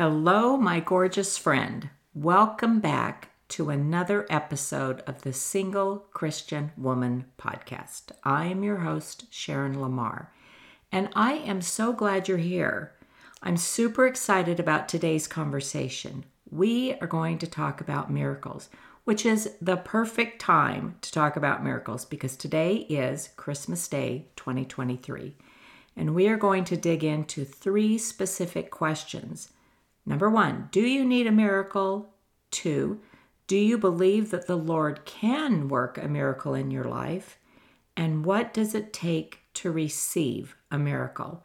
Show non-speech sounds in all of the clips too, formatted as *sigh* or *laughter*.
Hello, my gorgeous friend. Welcome back to another episode of the Single Christian Woman podcast. I am your host, Sharon Lamar, and I am so glad you're here. I'm super excited about today's conversation. We are going to talk about miracles, which is the perfect time to talk about miracles because today is Christmas Day 2023. And we are going to dig into three specific questions Number one, do you need a miracle? Two, do you believe that the Lord can work a miracle in your life? And what does it take to receive a miracle?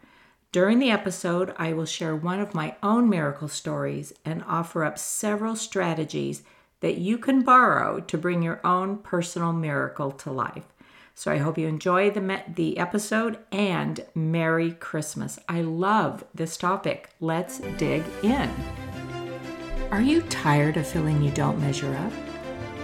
During the episode, I will share one of my own miracle stories and offer up several strategies that you can borrow to bring your own personal miracle to life. So I hope you enjoy the, the episode and Merry Christmas. I love this topic. Let's dig in. Are you tired of feeling you don't measure up?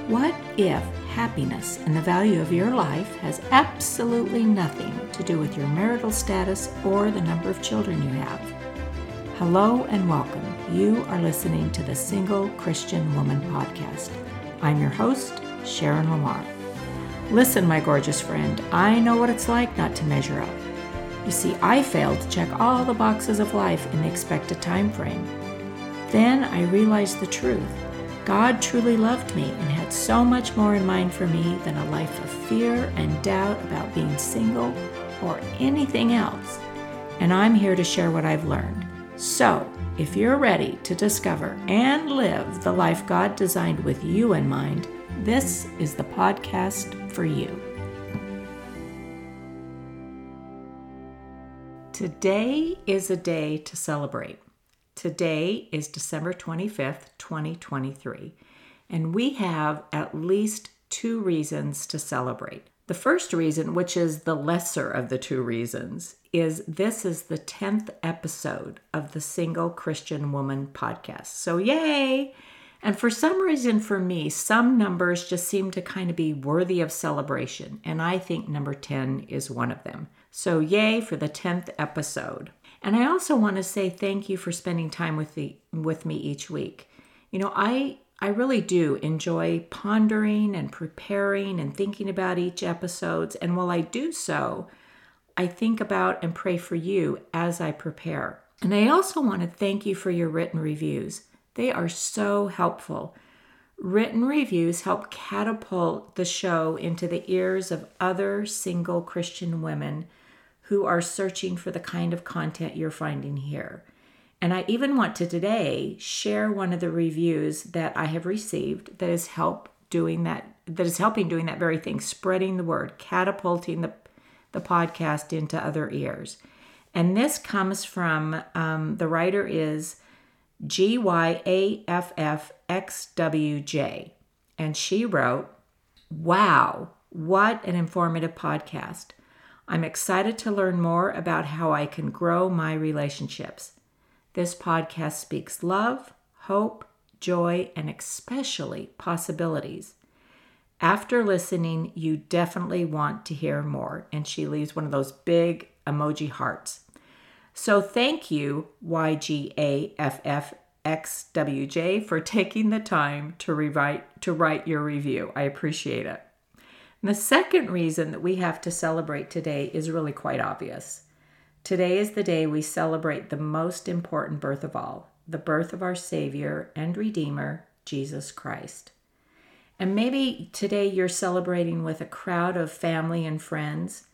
What if happiness and the value of your life has absolutely nothing to do with your marital status or the number of children you have? Hello and welcome. You are listening to the Single Christian Woman podcast. I'm your host, Sharon Lamar. Listen, my gorgeous friend, I know what it's like not to measure up. You see, I failed to check all the boxes of life in the expected time frame. Then I realized the truth. God truly loved me and had so much more in mind for me than a life of fear and doubt about being single or anything else. And I'm here to share what I've learned. So, if you're ready to discover and live the life God designed with you in mind, this is the podcast for you. Today is a day to celebrate. Today is December 25th, 2023, and we have at least two reasons to celebrate. The first reason, which is the lesser of the two reasons, is this is the 10th episode of the Single Christian Woman podcast. So, yay! And for some reason, for me, some numbers just seem to kind of be worthy of celebration. And I think number 10 is one of them. So, yay for the 10th episode. And I also want to say thank you for spending time with, the, with me each week. You know, I, I really do enjoy pondering and preparing and thinking about each episodes. And while I do so, I think about and pray for you as I prepare. And I also want to thank you for your written reviews. They are so helpful. Written reviews help catapult the show into the ears of other single Christian women who are searching for the kind of content you're finding here. And I even want to today share one of the reviews that I have received that is help doing that that is helping doing that very thing, spreading the word, catapulting the the podcast into other ears. And this comes from um, the writer is G Y A F F X W J. And she wrote, Wow, what an informative podcast. I'm excited to learn more about how I can grow my relationships. This podcast speaks love, hope, joy, and especially possibilities. After listening, you definitely want to hear more. And she leaves one of those big emoji hearts. So thank you, YGAFFXWJ, for taking the time to rewrite to write your review. I appreciate it. And the second reason that we have to celebrate today is really quite obvious. Today is the day we celebrate the most important birth of all, the birth of our Savior and Redeemer, Jesus Christ. And maybe today you're celebrating with a crowd of family and friends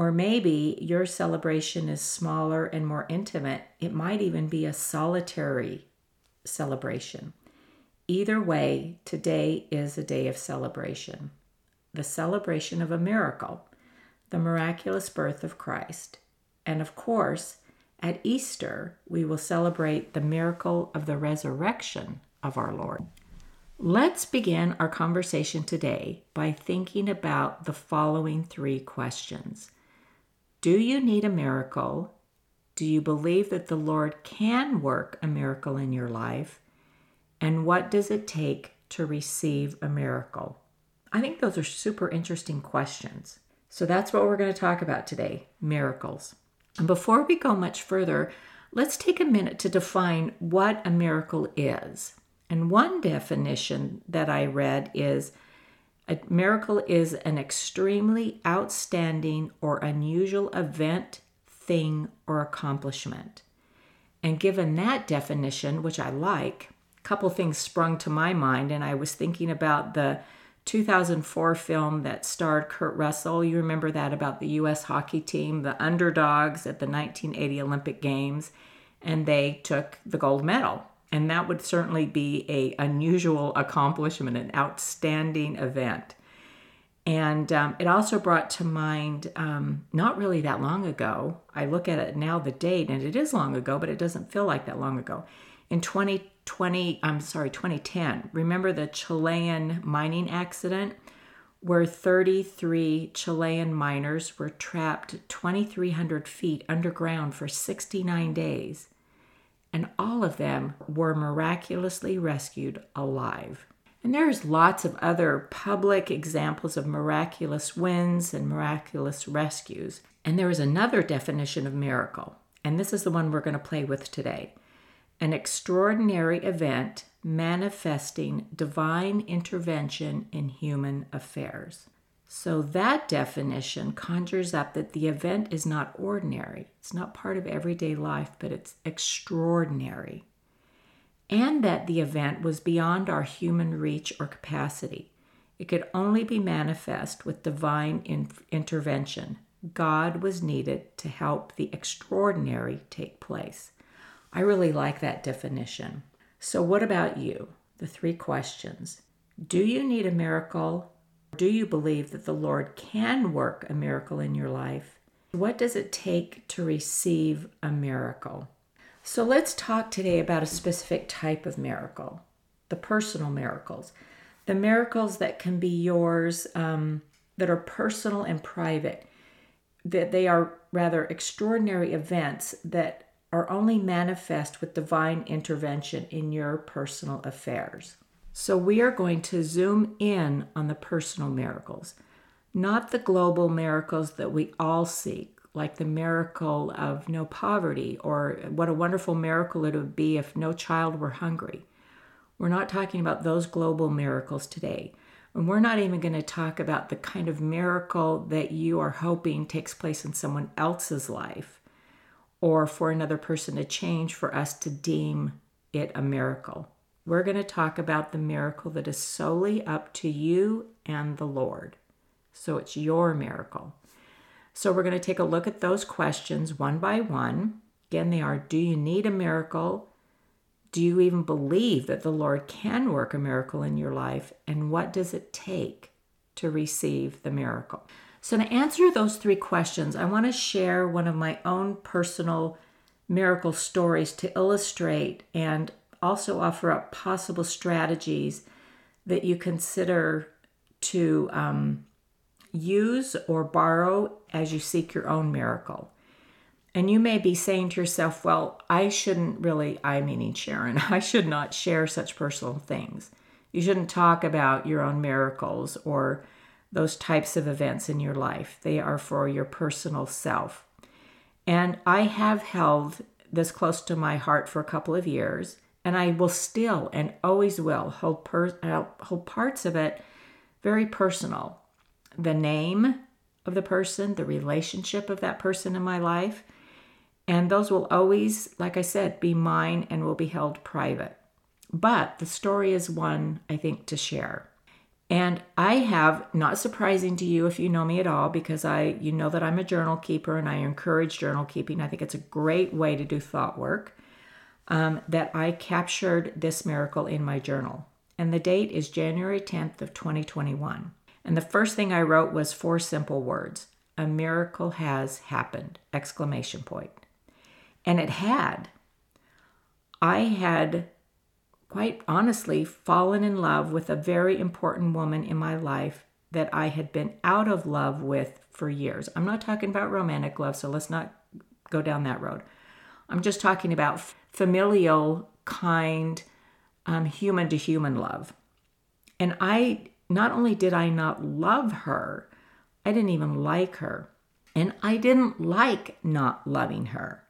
or maybe your celebration is smaller and more intimate. It might even be a solitary celebration. Either way, today is a day of celebration the celebration of a miracle, the miraculous birth of Christ. And of course, at Easter, we will celebrate the miracle of the resurrection of our Lord. Let's begin our conversation today by thinking about the following three questions do you need a miracle? Do you believe that the Lord can work a miracle in your life? And what does it take to receive a miracle? I think those are super interesting questions. So that's what we're going to talk about today miracles. And before we go much further, let's take a minute to define what a miracle is. And one definition that I read is a miracle is an extremely outstanding or unusual event, thing, or accomplishment. And given that definition, which I like, a couple things sprung to my mind, and I was thinking about the 2004 film that starred Kurt Russell. You remember that about the U.S. hockey team, the underdogs at the 1980 Olympic Games, and they took the gold medal. And that would certainly be a unusual accomplishment, an outstanding event. And um, it also brought to mind, um, not really that long ago, I look at it now, the date, and it is long ago, but it doesn't feel like that long ago. In 2020, I'm sorry, 2010, remember the Chilean mining accident where 33 Chilean miners were trapped 2,300 feet underground for 69 days and all of them were miraculously rescued alive. And there's lots of other public examples of miraculous wins and miraculous rescues. And there is another definition of miracle, and this is the one we're going to play with today an extraordinary event manifesting divine intervention in human affairs. So that definition conjures up that the event is not ordinary, it's not part of everyday life, but it's extraordinary. And that the event was beyond our human reach or capacity. It could only be manifest with divine in- intervention. God was needed to help the extraordinary take place. I really like that definition. So, what about you? The three questions Do you need a miracle? Do you believe that the Lord can work a miracle in your life? What does it take to receive a miracle? So let's talk today about a specific type of miracle the personal miracles. The miracles that can be yours, um, that are personal and private, that they are rather extraordinary events that are only manifest with divine intervention in your personal affairs. So we are going to zoom in on the personal miracles, not the global miracles that we all seek, like the miracle of no poverty or what a wonderful miracle it would be if no child were hungry. We're not talking about those global miracles today. And we're not even going to talk about the kind of miracle that you are hoping takes place in someone else's life or for another person to change for us to deem it a miracle. We're going to talk about the miracle that is solely up to you and the Lord. So it's your miracle. So we're going to take a look at those questions one by one. Again, they are Do you need a miracle? Do you even believe that the Lord can work a miracle in your life? And what does it take to receive the miracle? So, to answer those three questions, I want to share one of my own personal miracle stories to illustrate and also offer up possible strategies that you consider to um, use or borrow as you seek your own miracle. And you may be saying to yourself, well, I shouldn't really, I meaning Sharon, *laughs* I should not share such personal things. You shouldn't talk about your own miracles or those types of events in your life. They are for your personal self. And I have held this close to my heart for a couple of years and I will still and always will hold, per, uh, hold parts of it very personal. The name of the person, the relationship of that person in my life, and those will always, like I said, be mine and will be held private. But the story is one I think to share. And I have, not surprising to you if you know me at all, because I you know that I'm a journal keeper and I encourage journal keeping. I think it's a great way to do thought work um, that I captured this miracle in my journal. And the date is January 10th of 2021. And the first thing I wrote was four simple words. A miracle has happened! Exclamation point. And it had. I had quite honestly fallen in love with a very important woman in my life that I had been out of love with for years. I'm not talking about romantic love, so let's not go down that road. I'm just talking about familial, kind, um, human to human love. And I not only did I not love her, I didn't even like her. And I didn't like not loving her.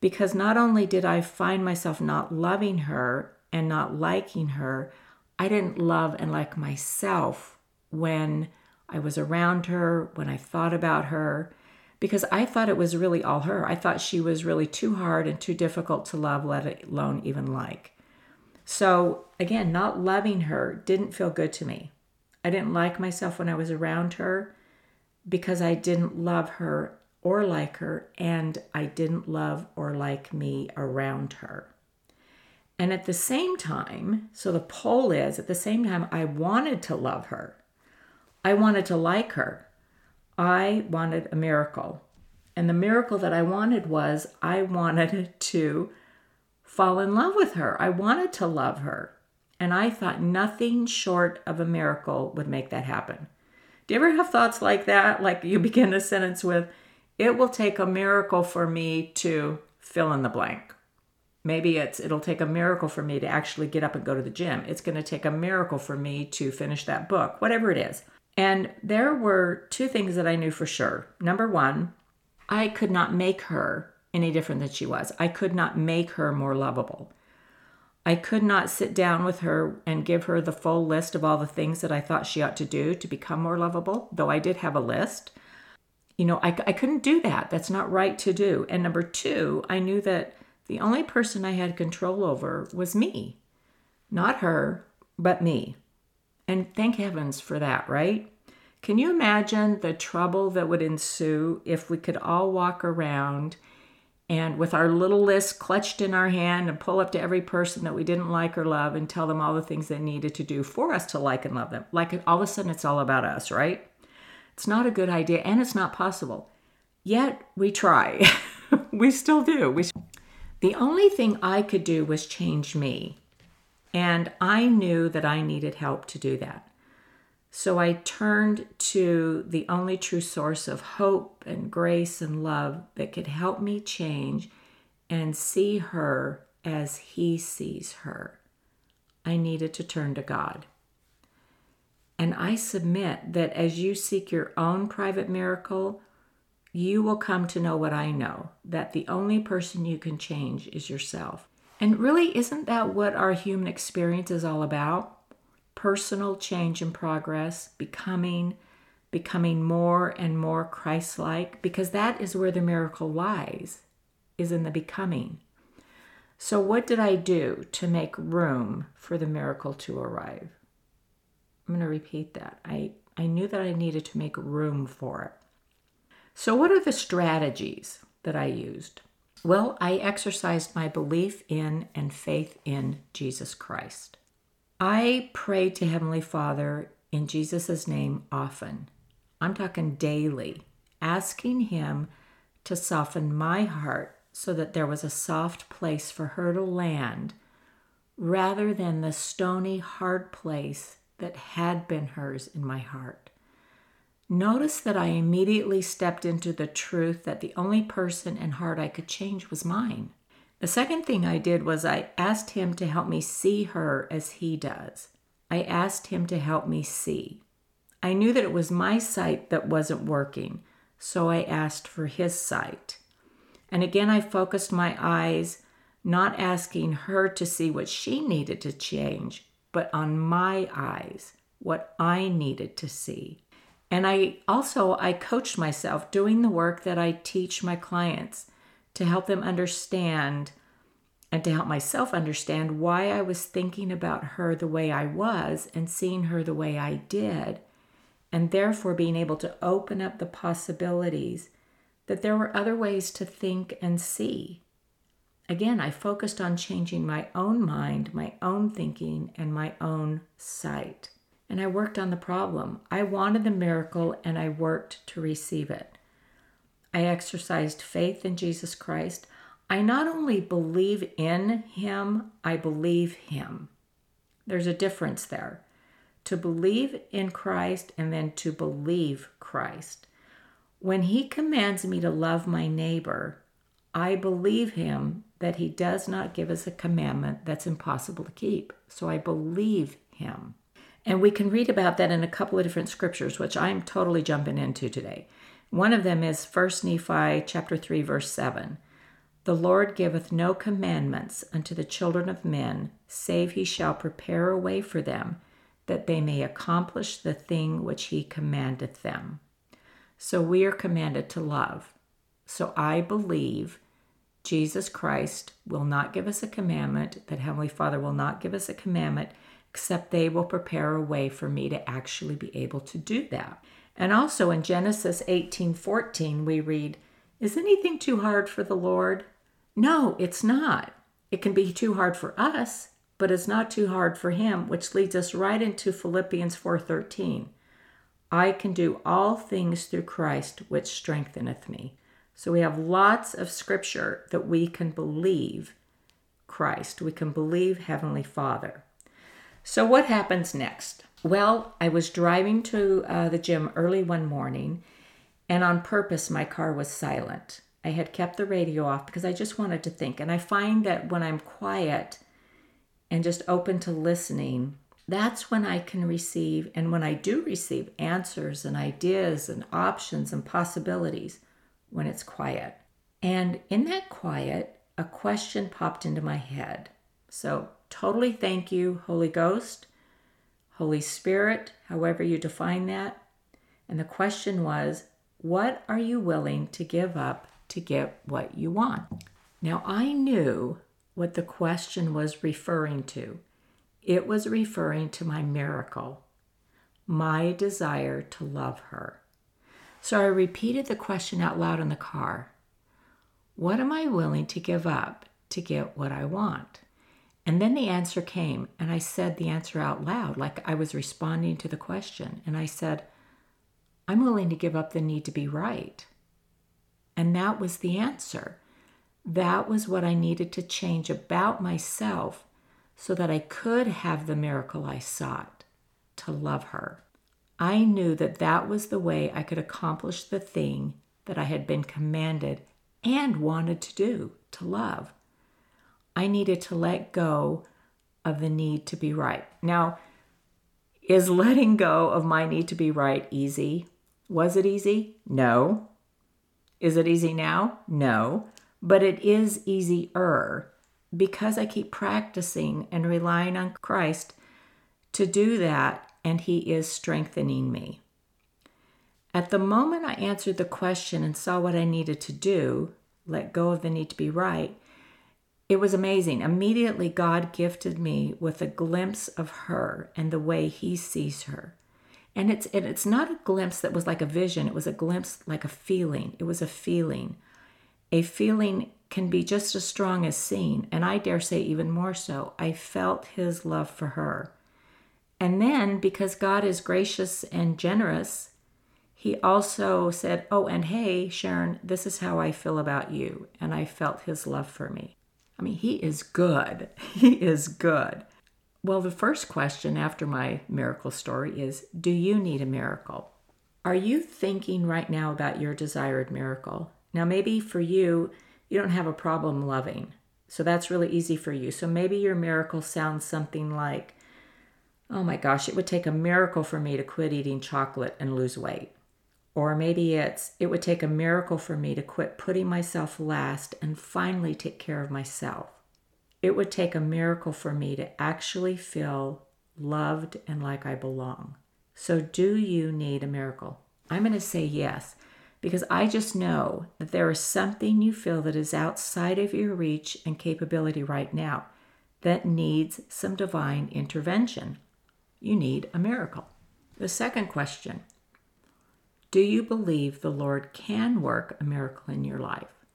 because not only did I find myself not loving her and not liking her, I didn't love and like myself when I was around her, when I thought about her, because I thought it was really all her. I thought she was really too hard and too difficult to love, let alone even like. So, again, not loving her didn't feel good to me. I didn't like myself when I was around her because I didn't love her or like her, and I didn't love or like me around her. And at the same time, so the pole is at the same time, I wanted to love her. I wanted to like her. I wanted a miracle. And the miracle that I wanted was I wanted to fall in love with her. I wanted to love her. And I thought nothing short of a miracle would make that happen. Do you ever have thoughts like that? Like you *laughs* begin a sentence with, it will take a miracle for me to fill in the blank. Maybe it's it'll take a miracle for me to actually get up and go to the gym. It's going to take a miracle for me to finish that book, whatever it is. And there were two things that I knew for sure. Number one, I could not make her any different than she was. I could not make her more lovable. I could not sit down with her and give her the full list of all the things that I thought she ought to do to become more lovable, though I did have a list. You know, I, I couldn't do that. That's not right to do. And number two, I knew that the only person I had control over was me. Not her, but me. And thank heavens for that, right? Can you imagine the trouble that would ensue if we could all walk around and with our little list clutched in our hand and pull up to every person that we didn't like or love and tell them all the things they needed to do for us to like and love them? Like all of a sudden it's all about us, right? It's not a good idea and it's not possible. Yet we try. *laughs* we still do. We the only thing I could do was change me. And I knew that I needed help to do that. So I turned to the only true source of hope and grace and love that could help me change and see her as He sees her. I needed to turn to God. And I submit that as you seek your own private miracle, you will come to know what I know that the only person you can change is yourself. And really, isn't that what our human experience is all about? Personal change and progress, becoming, becoming more and more Christ like, because that is where the miracle lies, is in the becoming. So, what did I do to make room for the miracle to arrive? I'm going to repeat that. I, I knew that I needed to make room for it. So, what are the strategies that I used? Well, I exercised my belief in and faith in Jesus Christ. I pray to Heavenly Father in Jesus' name often. I'm talking daily, asking Him to soften my heart so that there was a soft place for her to land rather than the stony, hard place that had been hers in my heart. Notice that I immediately stepped into the truth that the only person and heart I could change was mine. The second thing I did was I asked him to help me see her as he does. I asked him to help me see. I knew that it was my sight that wasn't working, so I asked for his sight. And again, I focused my eyes, not asking her to see what she needed to change, but on my eyes, what I needed to see. And I also I coached myself doing the work that I teach my clients to help them understand and to help myself understand why I was thinking about her the way I was and seeing her the way I did, and therefore being able to open up the possibilities that there were other ways to think and see. Again, I focused on changing my own mind, my own thinking, and my own sight and I worked on the problem. I wanted the miracle and I worked to receive it. I exercised faith in Jesus Christ. I not only believe in him, I believe him. There's a difference there. To believe in Christ and then to believe Christ. When he commands me to love my neighbor, I believe him that he does not give us a commandment that's impossible to keep. So I believe him. And we can read about that in a couple of different scriptures, which I'm totally jumping into today. One of them is 1 Nephi chapter 3 verse 7. The Lord giveth no commandments unto the children of men, save he shall prepare a way for them, that they may accomplish the thing which he commandeth them. So we are commanded to love. So I believe Jesus Christ will not give us a commandment, that Heavenly Father will not give us a commandment, except they will prepare a way for me to actually be able to do that. And also in Genesis 18:14 we read, "Is anything too hard for the Lord?" No, it's not. It can be too hard for us, but it's not too hard for him, which leads us right into Philippians 4:13. I can do all things through Christ which strengtheneth me. So we have lots of scripture that we can believe Christ. We can believe Heavenly Father. So what happens next? Well, I was driving to uh, the gym early one morning, and on purpose, my car was silent. I had kept the radio off because I just wanted to think. And I find that when I'm quiet and just open to listening, that's when I can receive, and when I do receive answers and ideas and options and possibilities, when it's quiet. And in that quiet, a question popped into my head. So, totally thank you, Holy Ghost, Holy Spirit, however you define that. And the question was, what are you willing to give up to get what you want? Now, I knew what the question was referring to. It was referring to my miracle, my desire to love her. So I repeated the question out loud in the car What am I willing to give up to get what I want? And then the answer came, and I said the answer out loud, like I was responding to the question. And I said, I'm willing to give up the need to be right. And that was the answer. That was what I needed to change about myself so that I could have the miracle I sought to love her. I knew that that was the way I could accomplish the thing that I had been commanded and wanted to do to love. I needed to let go of the need to be right. Now, is letting go of my need to be right easy? Was it easy? No. Is it easy now? No. But it is easier because I keep practicing and relying on Christ to do that, and He is strengthening me. At the moment I answered the question and saw what I needed to do, let go of the need to be right, it was amazing. Immediately, God gifted me with a glimpse of her and the way He sees her. And it's and it's not a glimpse that was like a vision. It was a glimpse like a feeling. It was a feeling. A feeling can be just as strong as seen, and I dare say even more so. I felt His love for her. And then, because God is gracious and generous, He also said, Oh, and hey, Sharon, this is how I feel about you. And I felt His love for me. I mean, he is good. *laughs* He is good. Well, the first question after my miracle story is Do you need a miracle? Are you thinking right now about your desired miracle? Now, maybe for you, you don't have a problem loving. So that's really easy for you. So maybe your miracle sounds something like, Oh my gosh, it would take a miracle for me to quit eating chocolate and lose weight. Or maybe it's, it would take a miracle for me to quit putting myself last and finally take care of myself. It would take a miracle for me to actually feel loved and like I belong. So, do you need a miracle? I'm going to say yes, because I just know that there is something you feel that is outside of your reach and capability right now that needs some divine intervention. You need a miracle. The second question do you believe the Lord can work a miracle in your life?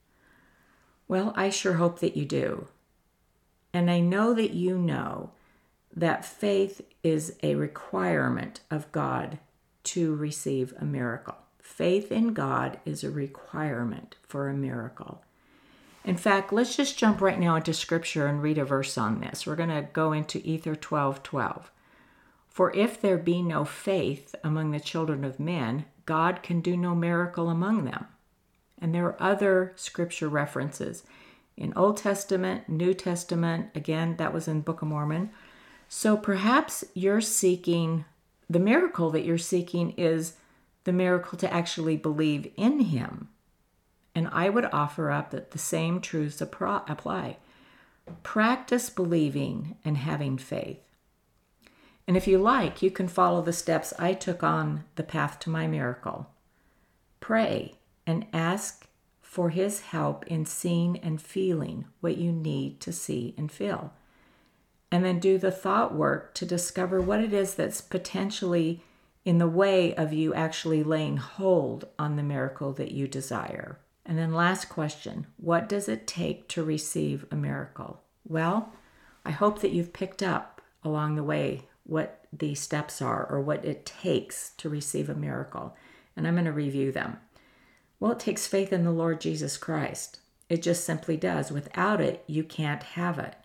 Well, I sure hope that you do. And I know that you know that faith is a requirement of God to receive a miracle. Faith in God is a requirement for a miracle. In fact, let's just jump right now into scripture and read a verse on this. We're going to go into Ether 12 12. For if there be no faith among the children of men, God can do no miracle among them. And there are other scripture references in Old Testament, New Testament, again, that was in Book of Mormon. So perhaps you're seeking the miracle that you're seeking is the miracle to actually believe in him And I would offer up that the same truths apply. Practice believing and having faith. And if you like, you can follow the steps I took on the path to my miracle. Pray and ask for His help in seeing and feeling what you need to see and feel. And then do the thought work to discover what it is that's potentially in the way of you actually laying hold on the miracle that you desire. And then, last question What does it take to receive a miracle? Well, I hope that you've picked up along the way what the steps are or what it takes to receive a miracle. And I'm going to review them. Well, it takes faith in the Lord Jesus Christ. It just simply does. Without it, you can't have it.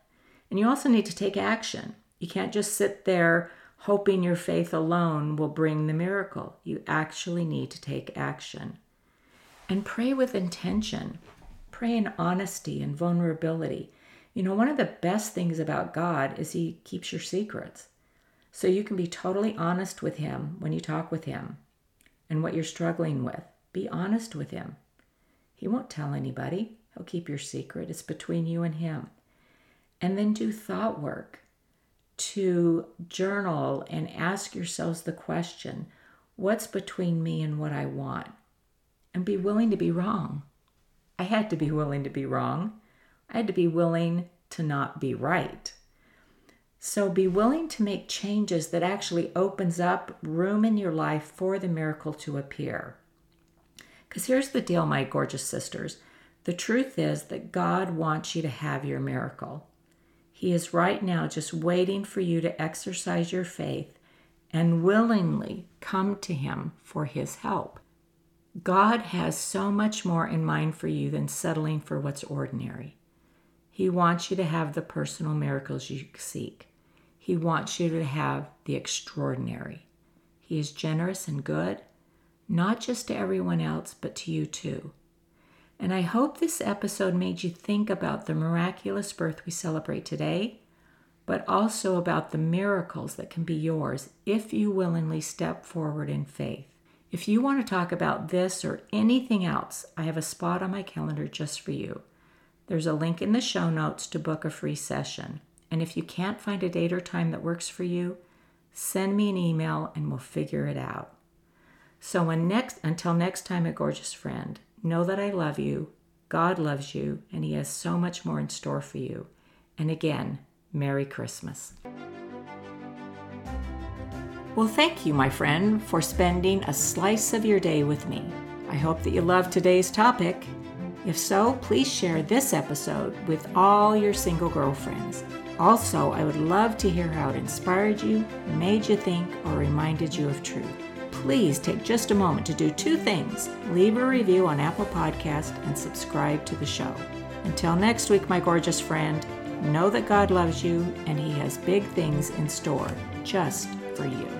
And you also need to take action. You can't just sit there hoping your faith alone will bring the miracle. You actually need to take action. And pray with intention. Pray in honesty and vulnerability. You know, one of the best things about God is He keeps your secrets. So you can be totally honest with Him when you talk with Him and what you're struggling with. Be honest with Him. He won't tell anybody, He'll keep your secret. It's between you and Him. And then do thought work to journal and ask yourselves the question what's between me and what I want? And be willing to be wrong. I had to be willing to be wrong. I had to be willing to not be right. So be willing to make changes that actually opens up room in your life for the miracle to appear. Because here's the deal, my gorgeous sisters. The truth is that God wants you to have your miracle. He is right now just waiting for you to exercise your faith and willingly come to Him for His help. God has so much more in mind for you than settling for what's ordinary. He wants you to have the personal miracles you seek. He wants you to have the extraordinary. He is generous and good, not just to everyone else, but to you too. And I hope this episode made you think about the miraculous birth we celebrate today, but also about the miracles that can be yours if you willingly step forward in faith. If you want to talk about this or anything else, I have a spot on my calendar just for you. There's a link in the show notes to book a free session. And if you can't find a date or time that works for you, send me an email and we'll figure it out. So next until next time a gorgeous friend, know that I love you, God loves you, and he has so much more in store for you. And again, Merry Christmas. Well, thank you, my friend, for spending a slice of your day with me. I hope that you loved today's topic. If so, please share this episode with all your single girlfriends. Also, I would love to hear how it inspired you, made you think, or reminded you of truth. Please take just a moment to do two things leave a review on Apple Podcast and subscribe to the show. Until next week, my gorgeous friend, know that God loves you and He has big things in store just for you.